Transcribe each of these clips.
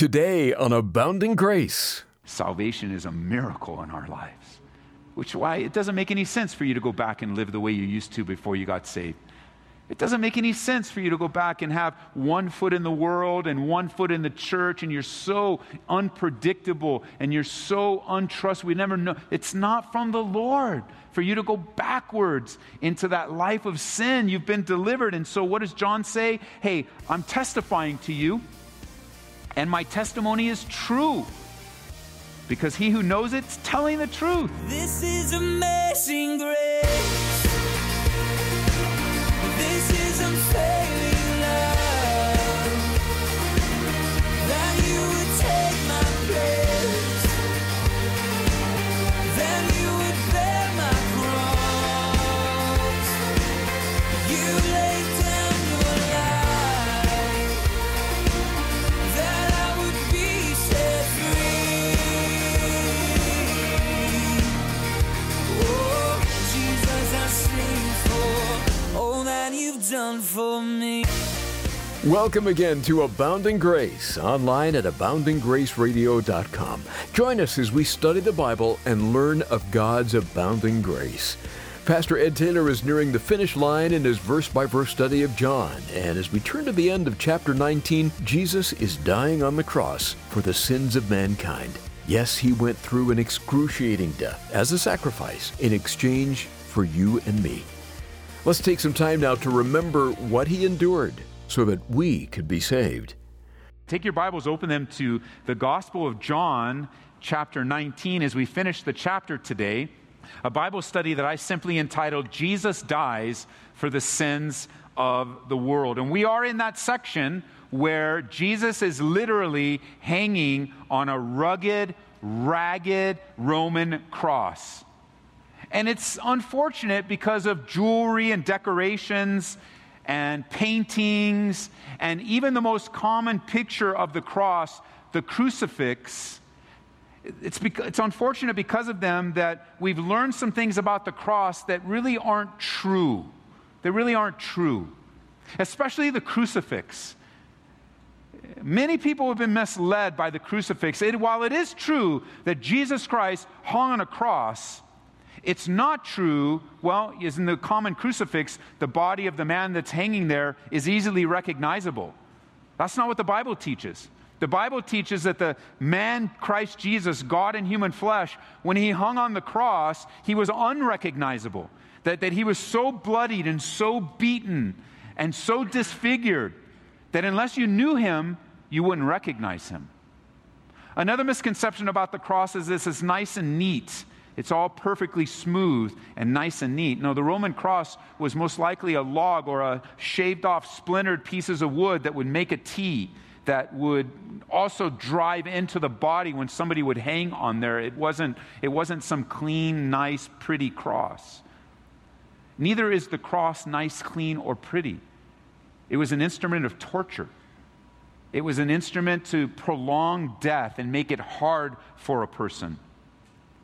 Today on Abounding Grace. Salvation is a miracle in our lives, which why it doesn't make any sense for you to go back and live the way you used to before you got saved. It doesn't make any sense for you to go back and have one foot in the world and one foot in the church, and you're so unpredictable and you're so untrustworthy. We never know. It's not from the Lord for you to go backwards into that life of sin. You've been delivered. And so, what does John say? Hey, I'm testifying to you, and my testimony is true. Because he who knows it's telling the truth. This is amazing grace. This is unfailing love. That you would take my place. Welcome again to Abounding Grace, online at aboundinggraceradio.com. Join us as we study the Bible and learn of God's abounding grace. Pastor Ed Taylor is nearing the finish line in his verse by verse study of John. And as we turn to the end of chapter 19, Jesus is dying on the cross for the sins of mankind. Yes, he went through an excruciating death as a sacrifice in exchange for you and me. Let's take some time now to remember what he endured so that we could be saved. Take your Bibles, open them to the Gospel of John, chapter 19, as we finish the chapter today. A Bible study that I simply entitled Jesus Dies for the Sins of the World. And we are in that section where Jesus is literally hanging on a rugged, ragged Roman cross. And it's unfortunate because of jewelry and decorations and paintings, and even the most common picture of the cross, the crucifix. It's, bec- it's unfortunate because of them that we've learned some things about the cross that really aren't true. They really aren't true, especially the crucifix. Many people have been misled by the crucifix. It, while it is true that Jesus Christ hung on a cross, it's not true, well, is in the common crucifix, the body of the man that's hanging there is easily recognizable. That's not what the Bible teaches. The Bible teaches that the man, Christ Jesus, God in human flesh, when he hung on the cross, he was unrecognizable. That, that he was so bloodied and so beaten and so disfigured that unless you knew him, you wouldn't recognize him. Another misconception about the cross is this it's nice and neat. It's all perfectly smooth and nice and neat. No, the Roman cross was most likely a log or a shaved off, splintered pieces of wood that would make a T that would also drive into the body when somebody would hang on there. It wasn't, it wasn't some clean, nice, pretty cross. Neither is the cross nice, clean, or pretty. It was an instrument of torture. It was an instrument to prolong death and make it hard for a person.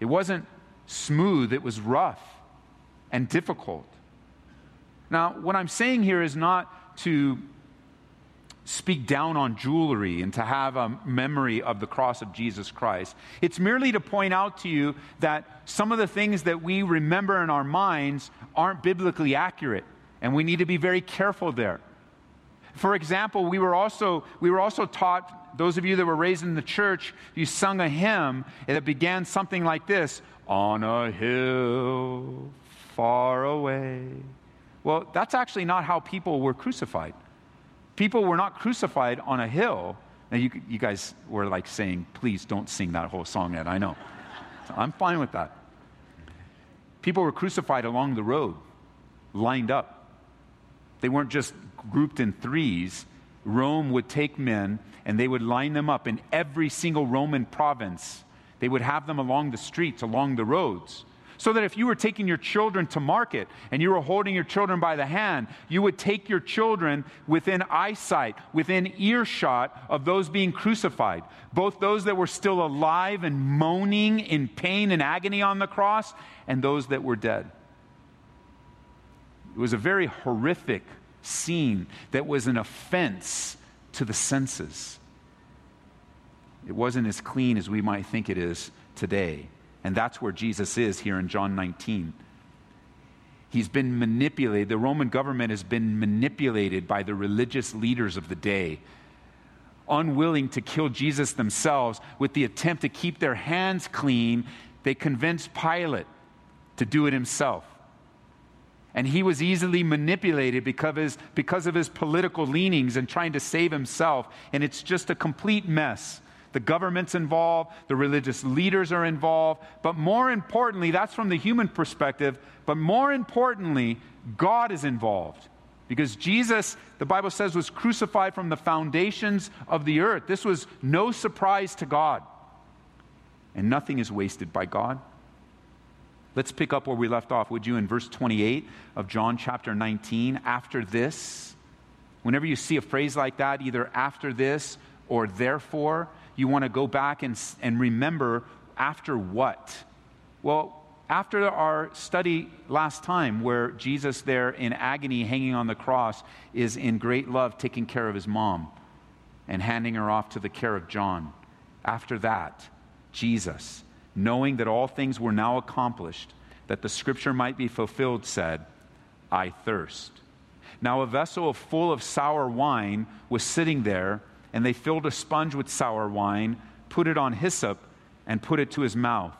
It wasn't smooth, it was rough and difficult. Now, what I'm saying here is not to speak down on jewelry and to have a memory of the cross of Jesus Christ. It's merely to point out to you that some of the things that we remember in our minds aren't biblically accurate, and we need to be very careful there. For example, we were also, we were also taught, those of you that were raised in the church, you sung a hymn that began something like this On a hill far away. Well, that's actually not how people were crucified. People were not crucified on a hill. Now, you, you guys were like saying, please don't sing that whole song yet. I know. So I'm fine with that. People were crucified along the road, lined up. They weren't just grouped in threes. Rome would take men and they would line them up in every single Roman province. They would have them along the streets, along the roads. So that if you were taking your children to market and you were holding your children by the hand, you would take your children within eyesight, within earshot of those being crucified, both those that were still alive and moaning in pain and agony on the cross, and those that were dead. It was a very horrific scene that was an offense to the senses. It wasn't as clean as we might think it is today. And that's where Jesus is here in John 19. He's been manipulated. The Roman government has been manipulated by the religious leaders of the day, unwilling to kill Jesus themselves with the attempt to keep their hands clean. They convinced Pilate to do it himself. And he was easily manipulated because of, his, because of his political leanings and trying to save himself. And it's just a complete mess. The government's involved, the religious leaders are involved, but more importantly, that's from the human perspective, but more importantly, God is involved. Because Jesus, the Bible says, was crucified from the foundations of the earth. This was no surprise to God. And nothing is wasted by God. Let's pick up where we left off, would you, in verse 28 of John chapter 19. After this, whenever you see a phrase like that, either after this or therefore, you want to go back and, and remember after what? Well, after our study last time, where Jesus, there in agony, hanging on the cross, is in great love taking care of his mom and handing her off to the care of John. After that, Jesus, knowing that all things were now accomplished, that the scripture might be fulfilled, said, I thirst. Now, a vessel full of sour wine was sitting there and they filled a sponge with sour wine, put it on hyssop, and put it to his mouth.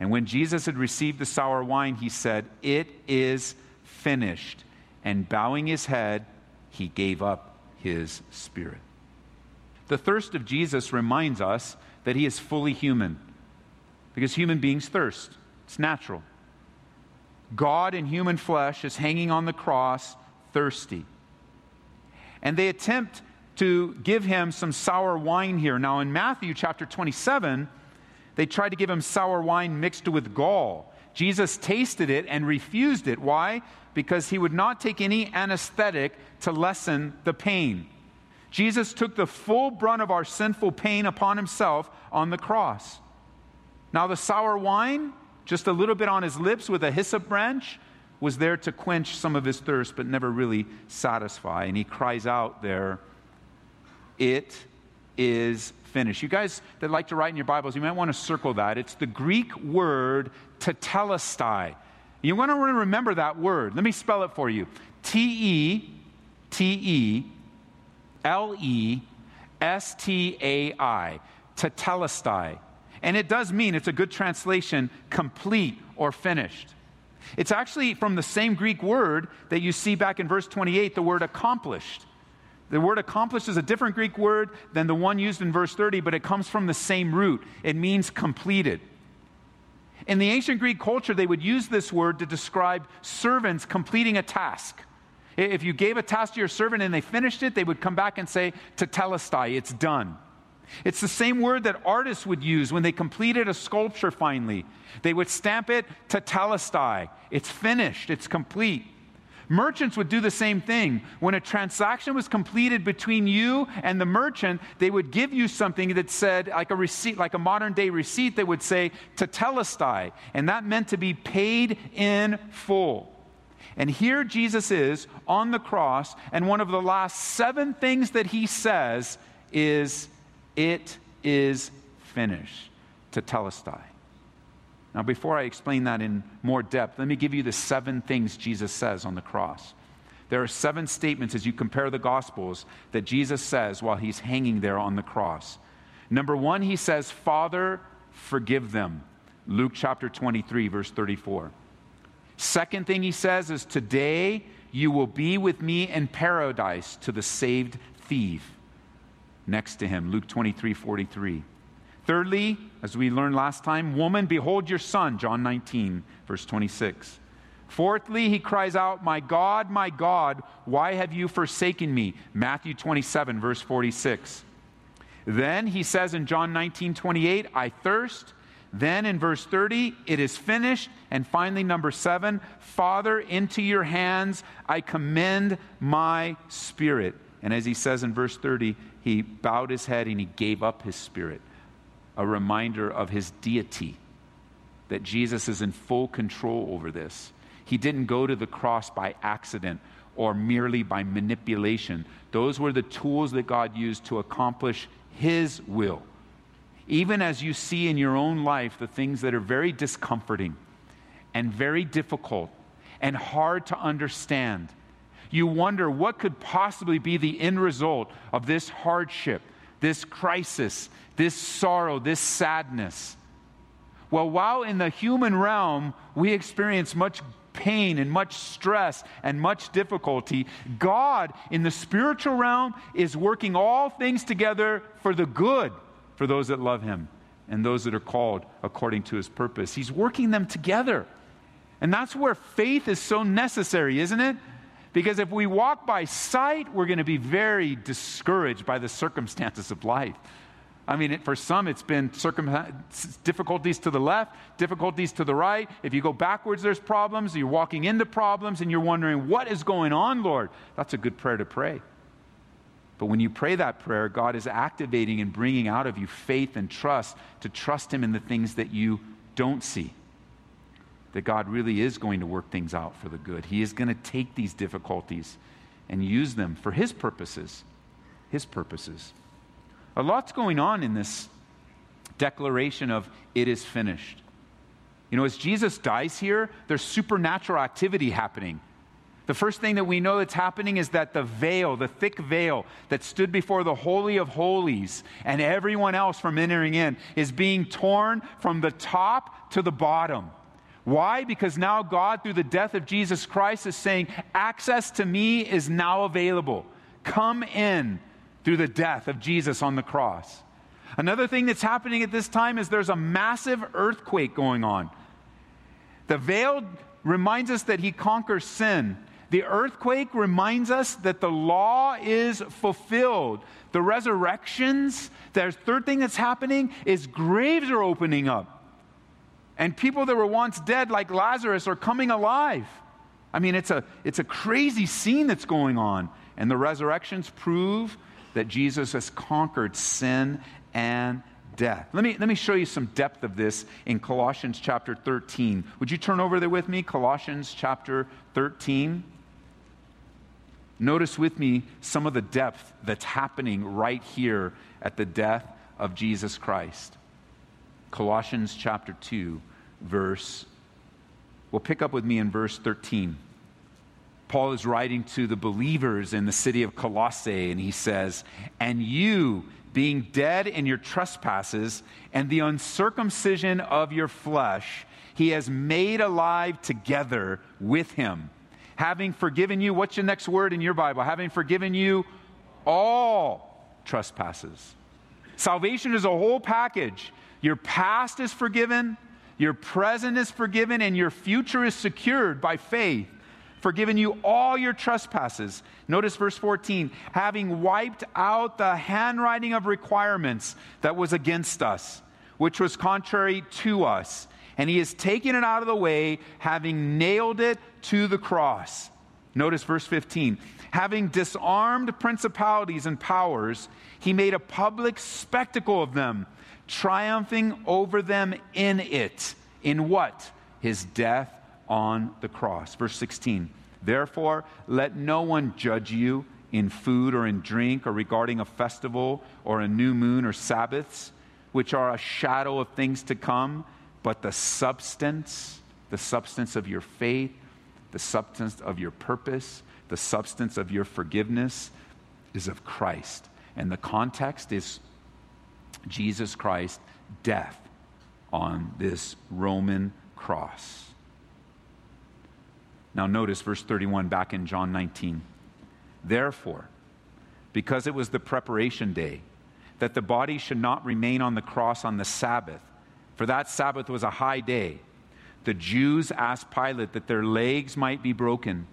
And when Jesus had received the sour wine, he said, It is finished. And bowing his head, he gave up his spirit. The thirst of Jesus reminds us that he is fully human, because human beings thirst. It's natural. God in human flesh is hanging on the cross, thirsty. And they attempt to give him some sour wine here. Now, in Matthew chapter 27, they tried to give him sour wine mixed with gall. Jesus tasted it and refused it. Why? Because he would not take any anesthetic to lessen the pain. Jesus took the full brunt of our sinful pain upon himself on the cross. Now, the sour wine, just a little bit on his lips with a hyssop branch, was there to quench some of his thirst, but never really satisfy. And he cries out there, it is finished. You guys that like to write in your Bibles, you might want to circle that. It's the Greek word tetelestai. You want to remember that word. Let me spell it for you T E T E L E S T A I. Tetelestai. And it does mean, it's a good translation, complete or finished. It's actually from the same Greek word that you see back in verse 28, the word accomplished. The word accomplished is a different Greek word than the one used in verse 30, but it comes from the same root. It means completed. In the ancient Greek culture, they would use this word to describe servants completing a task. If you gave a task to your servant and they finished it, they would come back and say, tetelestai, it's done. It's the same word that artists would use when they completed a sculpture finally. They would stamp it tetelestai, it's finished, it's complete. Merchants would do the same thing. When a transaction was completed between you and the merchant, they would give you something that said, like a receipt, like a modern day receipt that would say tetelestai, and that meant to be paid in full. And here Jesus is on the cross, and one of the last seven things that he says is, It is finished. Tetelestai. Now, before I explain that in more depth, let me give you the seven things Jesus says on the cross. There are seven statements as you compare the Gospels that Jesus says while he's hanging there on the cross. Number one, he says, Father, forgive them. Luke chapter 23, verse 34. Second thing he says is, Today you will be with me in paradise to the saved thief. Next to him, Luke 23, 43. Thirdly, as we learned last time, woman, behold your son, John 19, verse 26. Fourthly, he cries out, My God, my God, why have you forsaken me? Matthew 27, verse 46. Then he says in John 19, 28, I thirst. Then in verse 30, it is finished. And finally, number seven, Father, into your hands I commend my spirit. And as he says in verse 30, he bowed his head and he gave up his spirit a reminder of his deity, that Jesus is in full control over this. He didn't go to the cross by accident or merely by manipulation. Those were the tools that God used to accomplish his will even as you see in your own life the things that are very discomforting and very difficult and hard to understand. You wonder what could possibly be the end result of this hardship, this crisis, this sorrow, this sadness. Well, while in the human realm we experience much pain and much stress and much difficulty, God in the spiritual realm is working all things together for the good for those that love Him and those that are called according to His purpose. He's working them together. And that's where faith is so necessary, isn't it? Because if we walk by sight, we're going to be very discouraged by the circumstances of life. I mean, for some, it's been circum- difficulties to the left, difficulties to the right. If you go backwards, there's problems. You're walking into problems and you're wondering, what is going on, Lord? That's a good prayer to pray. But when you pray that prayer, God is activating and bringing out of you faith and trust to trust Him in the things that you don't see. That God really is going to work things out for the good. He is going to take these difficulties and use them for His purposes. His purposes. A lot's going on in this declaration of it is finished. You know, as Jesus dies here, there's supernatural activity happening. The first thing that we know that's happening is that the veil, the thick veil that stood before the Holy of Holies and everyone else from entering in, is being torn from the top to the bottom. Why? Because now God, through the death of Jesus Christ, is saying, Access to me is now available. Come in through the death of Jesus on the cross. Another thing that's happening at this time is there's a massive earthquake going on. The veil reminds us that he conquers sin. The earthquake reminds us that the law is fulfilled. The resurrections, the third thing that's happening is graves are opening up. And people that were once dead, like Lazarus, are coming alive. I mean, it's a, it's a crazy scene that's going on. And the resurrections prove that Jesus has conquered sin and death. Let me, let me show you some depth of this in Colossians chapter 13. Would you turn over there with me? Colossians chapter 13. Notice with me some of the depth that's happening right here at the death of Jesus Christ. Colossians chapter 2, verse, we'll pick up with me in verse 13. Paul is writing to the believers in the city of Colossae, and he says, And you, being dead in your trespasses and the uncircumcision of your flesh, he has made alive together with him. Having forgiven you, what's your next word in your Bible? Having forgiven you all trespasses. Salvation is a whole package. Your past is forgiven, your present is forgiven, and your future is secured by faith forgiven you all your trespasses. Notice verse 14 having wiped out the handwriting of requirements that was against us, which was contrary to us. And he has taken it out of the way, having nailed it to the cross. Notice verse 15. Having disarmed principalities and powers, he made a public spectacle of them, triumphing over them in it. In what? His death on the cross. Verse 16 Therefore, let no one judge you in food or in drink or regarding a festival or a new moon or Sabbaths, which are a shadow of things to come, but the substance, the substance of your faith, the substance of your purpose, the substance of your forgiveness is of Christ. And the context is Jesus Christ, death on this Roman cross. Now, notice verse 31 back in John 19. Therefore, because it was the preparation day, that the body should not remain on the cross on the Sabbath, for that Sabbath was a high day, the Jews asked Pilate that their legs might be broken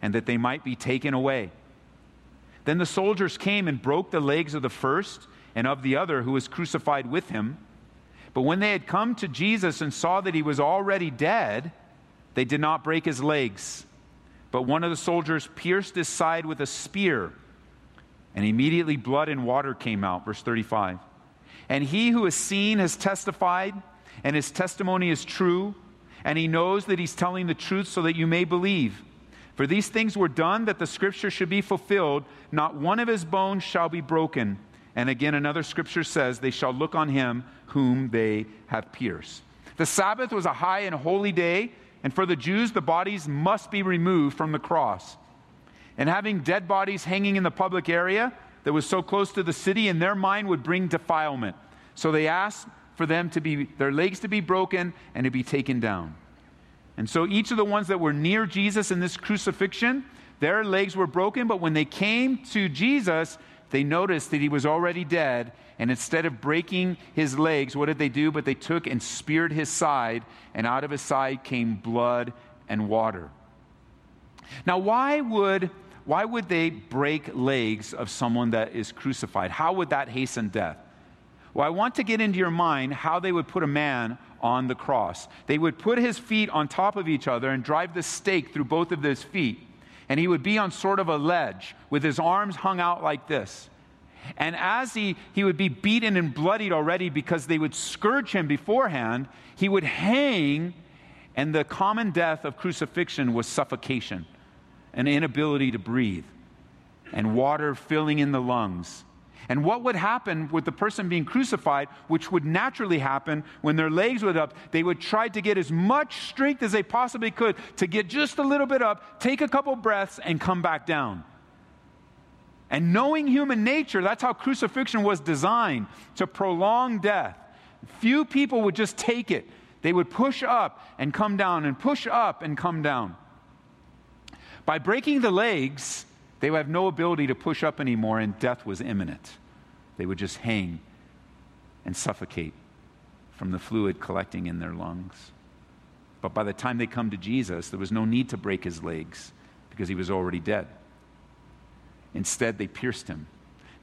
and that they might be taken away. Then the soldiers came and broke the legs of the first and of the other who was crucified with him. But when they had come to Jesus and saw that he was already dead, they did not break his legs, but one of the soldiers pierced his side with a spear, and immediately blood and water came out. Verse 35. And he who has seen has testified, and his testimony is true, and he knows that he's telling the truth so that you may believe. For these things were done that the scripture should be fulfilled not one of his bones shall be broken. And again, another scripture says, They shall look on him whom they have pierced. The Sabbath was a high and holy day, and for the Jews, the bodies must be removed from the cross. And having dead bodies hanging in the public area that was so close to the city, in their mind would bring defilement. So they asked for them to be, their legs to be broken and to be taken down. And so each of the ones that were near Jesus in this crucifixion, their legs were broken, but when they came to Jesus, they noticed that he was already dead. And instead of breaking his legs, what did they do? But they took and speared his side, and out of his side came blood and water. Now, why would, why would they break legs of someone that is crucified? How would that hasten death? Well, I want to get into your mind how they would put a man on the cross. They would put his feet on top of each other and drive the stake through both of his feet. And he would be on sort of a ledge with his arms hung out like this. And as he, he would be beaten and bloodied already because they would scourge him beforehand, he would hang, and the common death of crucifixion was suffocation, an inability to breathe, and water filling in the lungs and what would happen with the person being crucified, which would naturally happen when their legs would up, they would try to get as much strength as they possibly could to get just a little bit up, take a couple breaths, and come back down. And knowing human nature, that's how crucifixion was designed to prolong death. Few people would just take it. They would push up and come down and push up and come down. By breaking the legs, they would have no ability to push up anymore, and death was imminent. They would just hang and suffocate from the fluid collecting in their lungs. But by the time they come to Jesus, there was no need to break his legs because he was already dead. Instead, they pierced him.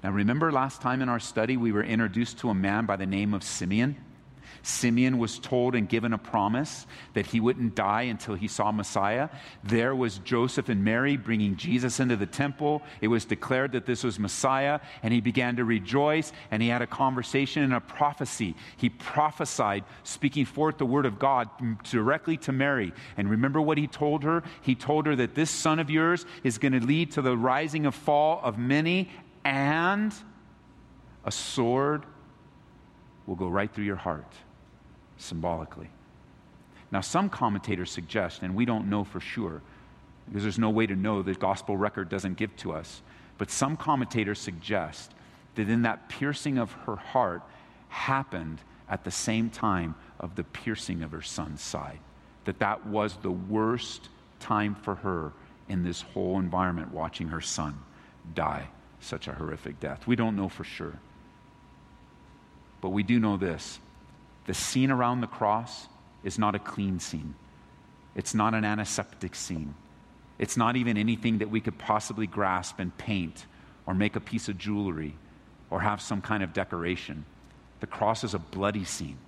Now, remember last time in our study, we were introduced to a man by the name of Simeon? Simeon was told and given a promise that he wouldn't die until he saw Messiah. There was Joseph and Mary bringing Jesus into the temple. It was declared that this was Messiah, and he began to rejoice, and he had a conversation and a prophecy. He prophesied, speaking forth the word of God directly to Mary. And remember what he told her? He told her that this son of yours is going to lead to the rising and fall of many, and a sword will go right through your heart symbolically. Now, some commentators suggest, and we don't know for sure, because there's no way to know, the gospel record doesn't give to us, but some commentators suggest that in that piercing of her heart happened at the same time of the piercing of her son's side. That that was the worst time for her in this whole environment watching her son die such a horrific death. We don't know for sure. But we do know this the scene around the cross is not a clean scene, it's not an antiseptic scene. It's not even anything that we could possibly grasp and paint or make a piece of jewelry or have some kind of decoration. The cross is a bloody scene.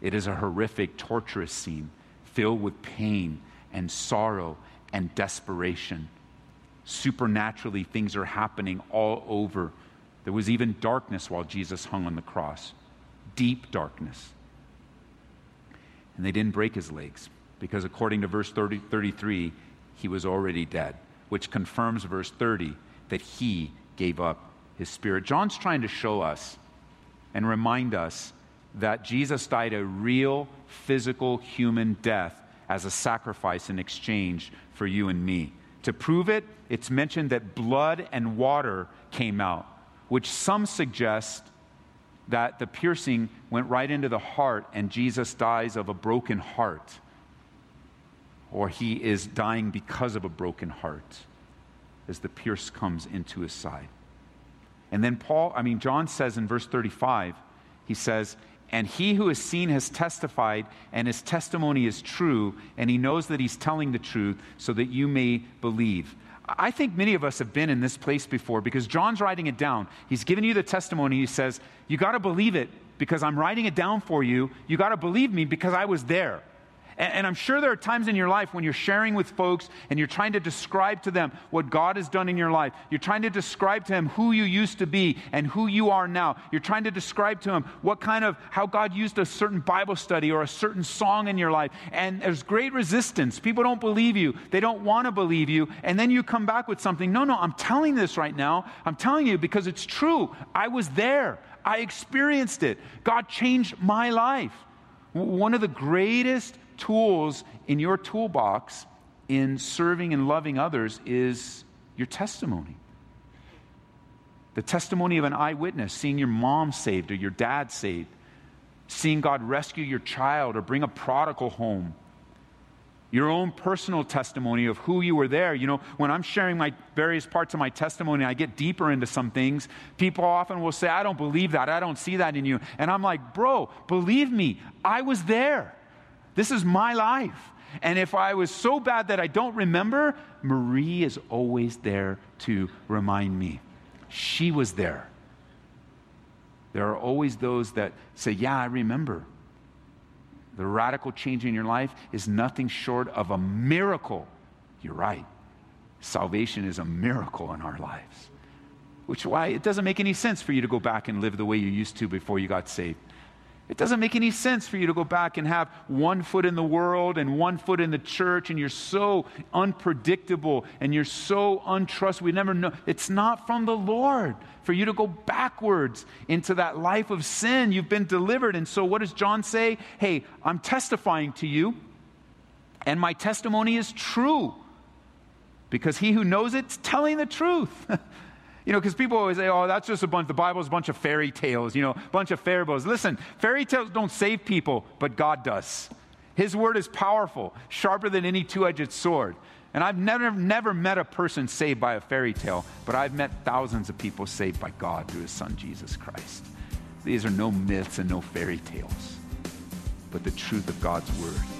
It is a horrific, torturous scene filled with pain and sorrow and desperation. Supernaturally, things are happening all over. There was even darkness while Jesus hung on the cross deep darkness. And they didn't break his legs because, according to verse 30, 33, he was already dead, which confirms verse 30 that he gave up his spirit. John's trying to show us and remind us that Jesus died a real physical human death as a sacrifice in exchange for you and me. To prove it, it's mentioned that blood and water came out, which some suggest that the piercing went right into the heart and Jesus dies of a broken heart, or he is dying because of a broken heart as the pierce comes into his side. And then Paul, I mean, John says in verse 35, he says, and he who has seen has testified, and his testimony is true, and he knows that he's telling the truth so that you may believe. I think many of us have been in this place before because John's writing it down. He's giving you the testimony. He says, You got to believe it because I'm writing it down for you. You got to believe me because I was there. And, and, I'm sure there are times in your life when you're sharing with folks and you're trying to describe to them what God has done in your life. You're trying to describe to them who you used to be and who you are now. You're trying to describe to them what kind of, how God used a certain Bible study or a certain song in your life. And there's great resistance. People don't believe you, they don't want to believe you. And then you come back with something. No, no, I'm telling this right now. I'm telling you because it's true. I was there, I experienced it. God changed my life. One of the greatest tools in your toolbox in serving and loving others is your testimony. The testimony of an eyewitness, seeing your mom saved or your dad saved, seeing God rescue your child or bring a prodigal home. Your own personal testimony of who you were there. You know, when I'm sharing my various parts of my testimony, I get deeper into some things. People often will say, I don't believe that. I don't see that in you. And I'm like, bro, believe me, I was there. This is my life. And if I was so bad that I don't remember, Marie is always there to remind me. She was there. There are always those that say, Yeah, I remember. The radical change in your life is nothing short of a miracle. You're right. Salvation is a miracle in our lives. Which why it doesn't make any sense for you to go back and live the way you used to before you got saved. It doesn't make any sense for you to go back and have one foot in the world and one foot in the church, and you're so unpredictable and you're so untrustworthy. We never know. It's not from the Lord for you to go backwards into that life of sin. You've been delivered. And so, what does John say? Hey, I'm testifying to you, and my testimony is true because he who knows it's telling the truth. You know, because people always say, oh, that's just a bunch, the Bible's a bunch of fairy tales, you know, a bunch of fables. Listen, fairy tales don't save people, but God does. His word is powerful, sharper than any two edged sword. And I've never, never met a person saved by a fairy tale, but I've met thousands of people saved by God through his son, Jesus Christ. These are no myths and no fairy tales, but the truth of God's word.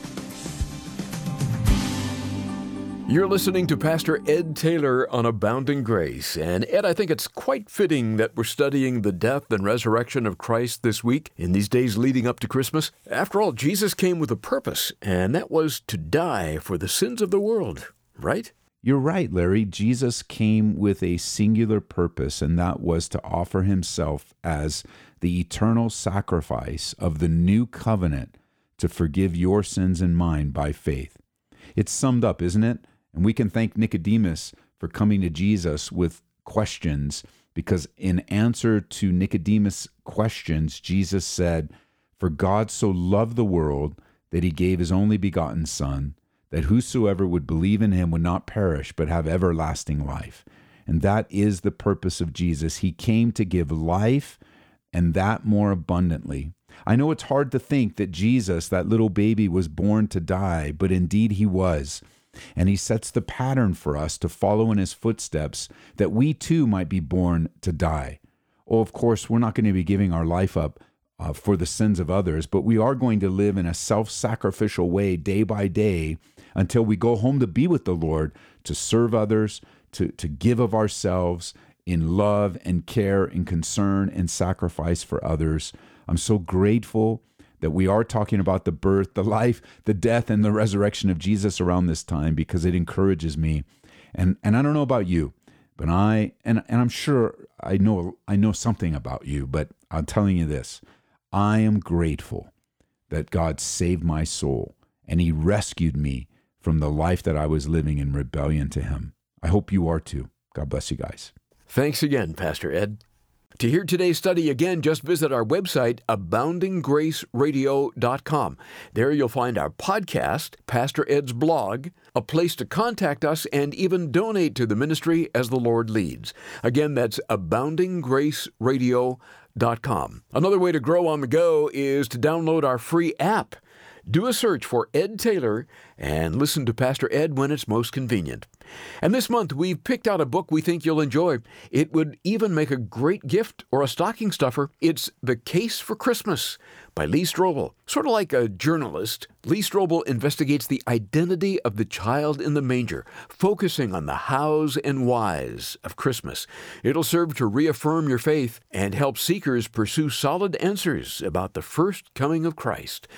You're listening to Pastor Ed Taylor on Abounding Grace. And Ed, I think it's quite fitting that we're studying the death and resurrection of Christ this week in these days leading up to Christmas. After all, Jesus came with a purpose, and that was to die for the sins of the world, right? You're right, Larry. Jesus came with a singular purpose, and that was to offer himself as the eternal sacrifice of the new covenant to forgive your sins and mine by faith. It's summed up, isn't it? And we can thank Nicodemus for coming to Jesus with questions because, in answer to Nicodemus' questions, Jesus said, For God so loved the world that he gave his only begotten Son, that whosoever would believe in him would not perish, but have everlasting life. And that is the purpose of Jesus. He came to give life and that more abundantly. I know it's hard to think that Jesus, that little baby, was born to die, but indeed he was. And he sets the pattern for us to follow in his footsteps that we too might be born to die. Oh, of course, we're not going to be giving our life up uh, for the sins of others, but we are going to live in a self sacrificial way day by day until we go home to be with the Lord to serve others, to, to give of ourselves in love and care and concern and sacrifice for others. I'm so grateful that we are talking about the birth, the life, the death, and the resurrection of Jesus around this time because it encourages me. And and I don't know about you, but I and and I'm sure I know I know something about you, but I'm telling you this. I am grateful that God saved my soul and he rescued me from the life that I was living in rebellion to him. I hope you are too. God bless you guys. Thanks again, Pastor Ed. To hear today's study again, just visit our website, aboundinggraceradio.com. There you'll find our podcast, Pastor Ed's blog, a place to contact us, and even donate to the ministry as the Lord leads. Again, that's aboundinggraceradio.com. Another way to grow on the go is to download our free app. Do a search for Ed Taylor and listen to Pastor Ed when it's most convenient. And this month, we've picked out a book we think you'll enjoy. It would even make a great gift or a stocking stuffer. It's The Case for Christmas by Lee Strobel. Sort of like a journalist, Lee Strobel investigates the identity of the child in the manger, focusing on the hows and whys of Christmas. It'll serve to reaffirm your faith and help seekers pursue solid answers about the first coming of Christ.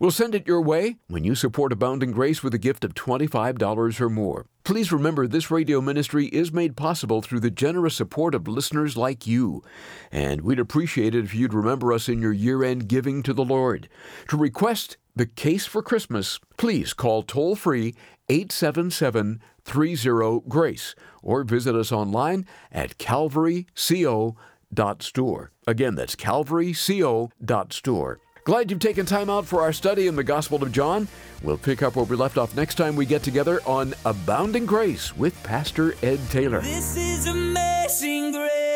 We'll send it your way when you support Abounding Grace with a gift of $25 or more. Please remember this radio ministry is made possible through the generous support of listeners like you. And we'd appreciate it if you'd remember us in your year end giving to the Lord. To request the case for Christmas, please call toll free 877 30 Grace or visit us online at calvaryco.store. Again, that's calvaryco.store. Glad you've taken time out for our study in the Gospel of John. We'll pick up where we left off next time we get together on Abounding Grace with Pastor Ed Taylor. This is amazing grace.